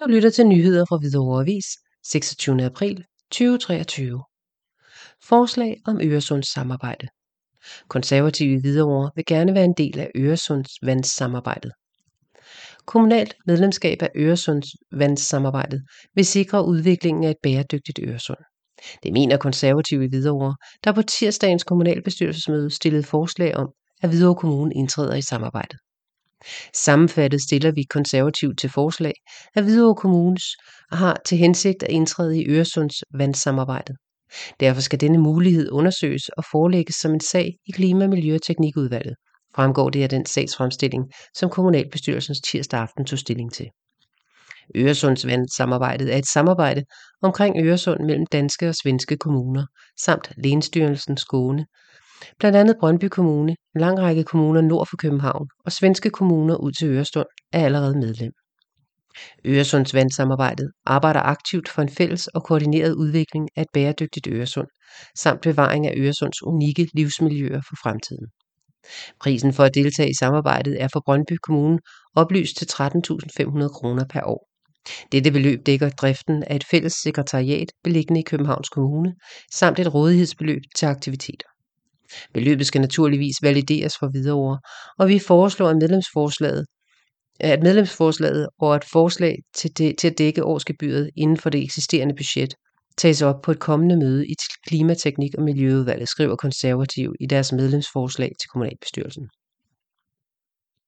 Du lytter til nyheder fra Hvidovre Avis 26. april 2023. Forslag om Øresundssamarbejde. Konservative i Hvidovre vil gerne være en del af Øresundsvandssamarbejdet. Kommunalt medlemskab af Øresundsvandssamarbejdet vil sikre udviklingen af et bæredygtigt Øresund. Det mener konservative i Hvidovre, der på tirsdagens kommunalbestyrelsesmøde stillede forslag om, at Hvidovre Kommune indtræder i samarbejdet. Sammenfattet stiller vi konservativt til forslag, at Hvidovre Kommunes har til hensigt at indtræde i Øresunds vandsamarbejdet. Derfor skal denne mulighed undersøges og forelægges som en sag i Klima-, Miljø- og Teknikudvalget, fremgår det af den sagsfremstilling, som kommunalbestyrelsens tirsdag aften tog stilling til. Øresundsvandsamarbejdet er et samarbejde omkring Øresund mellem danske og svenske kommuner, samt Lenstyrelsen Skåne, Blandt andet Brøndby Kommune, en lang række kommuner nord for København og svenske kommuner ud til Øresund er allerede medlem. Øresundsvandsamarbejdet arbejder aktivt for en fælles og koordineret udvikling af et bæredygtigt Øresund, samt bevaring af Øresunds unikke livsmiljøer for fremtiden. Prisen for at deltage i samarbejdet er for Brøndby Kommune oplyst til 13.500 kroner per år. Dette beløb dækker driften af et fælles sekretariat beliggende i Københavns Kommune, samt et rådighedsbeløb til aktiviteter. Beløbet skal naturligvis valideres for Hvidovre, og vi foreslår at medlemsforslaget at medlemsforslaget og et forslag til, det, til at dække årsgebyret inden for det eksisterende budget tages op på et kommende møde i Klimateknik og Miljøudvalget, skriver konservativ i deres medlemsforslag til kommunalbestyrelsen.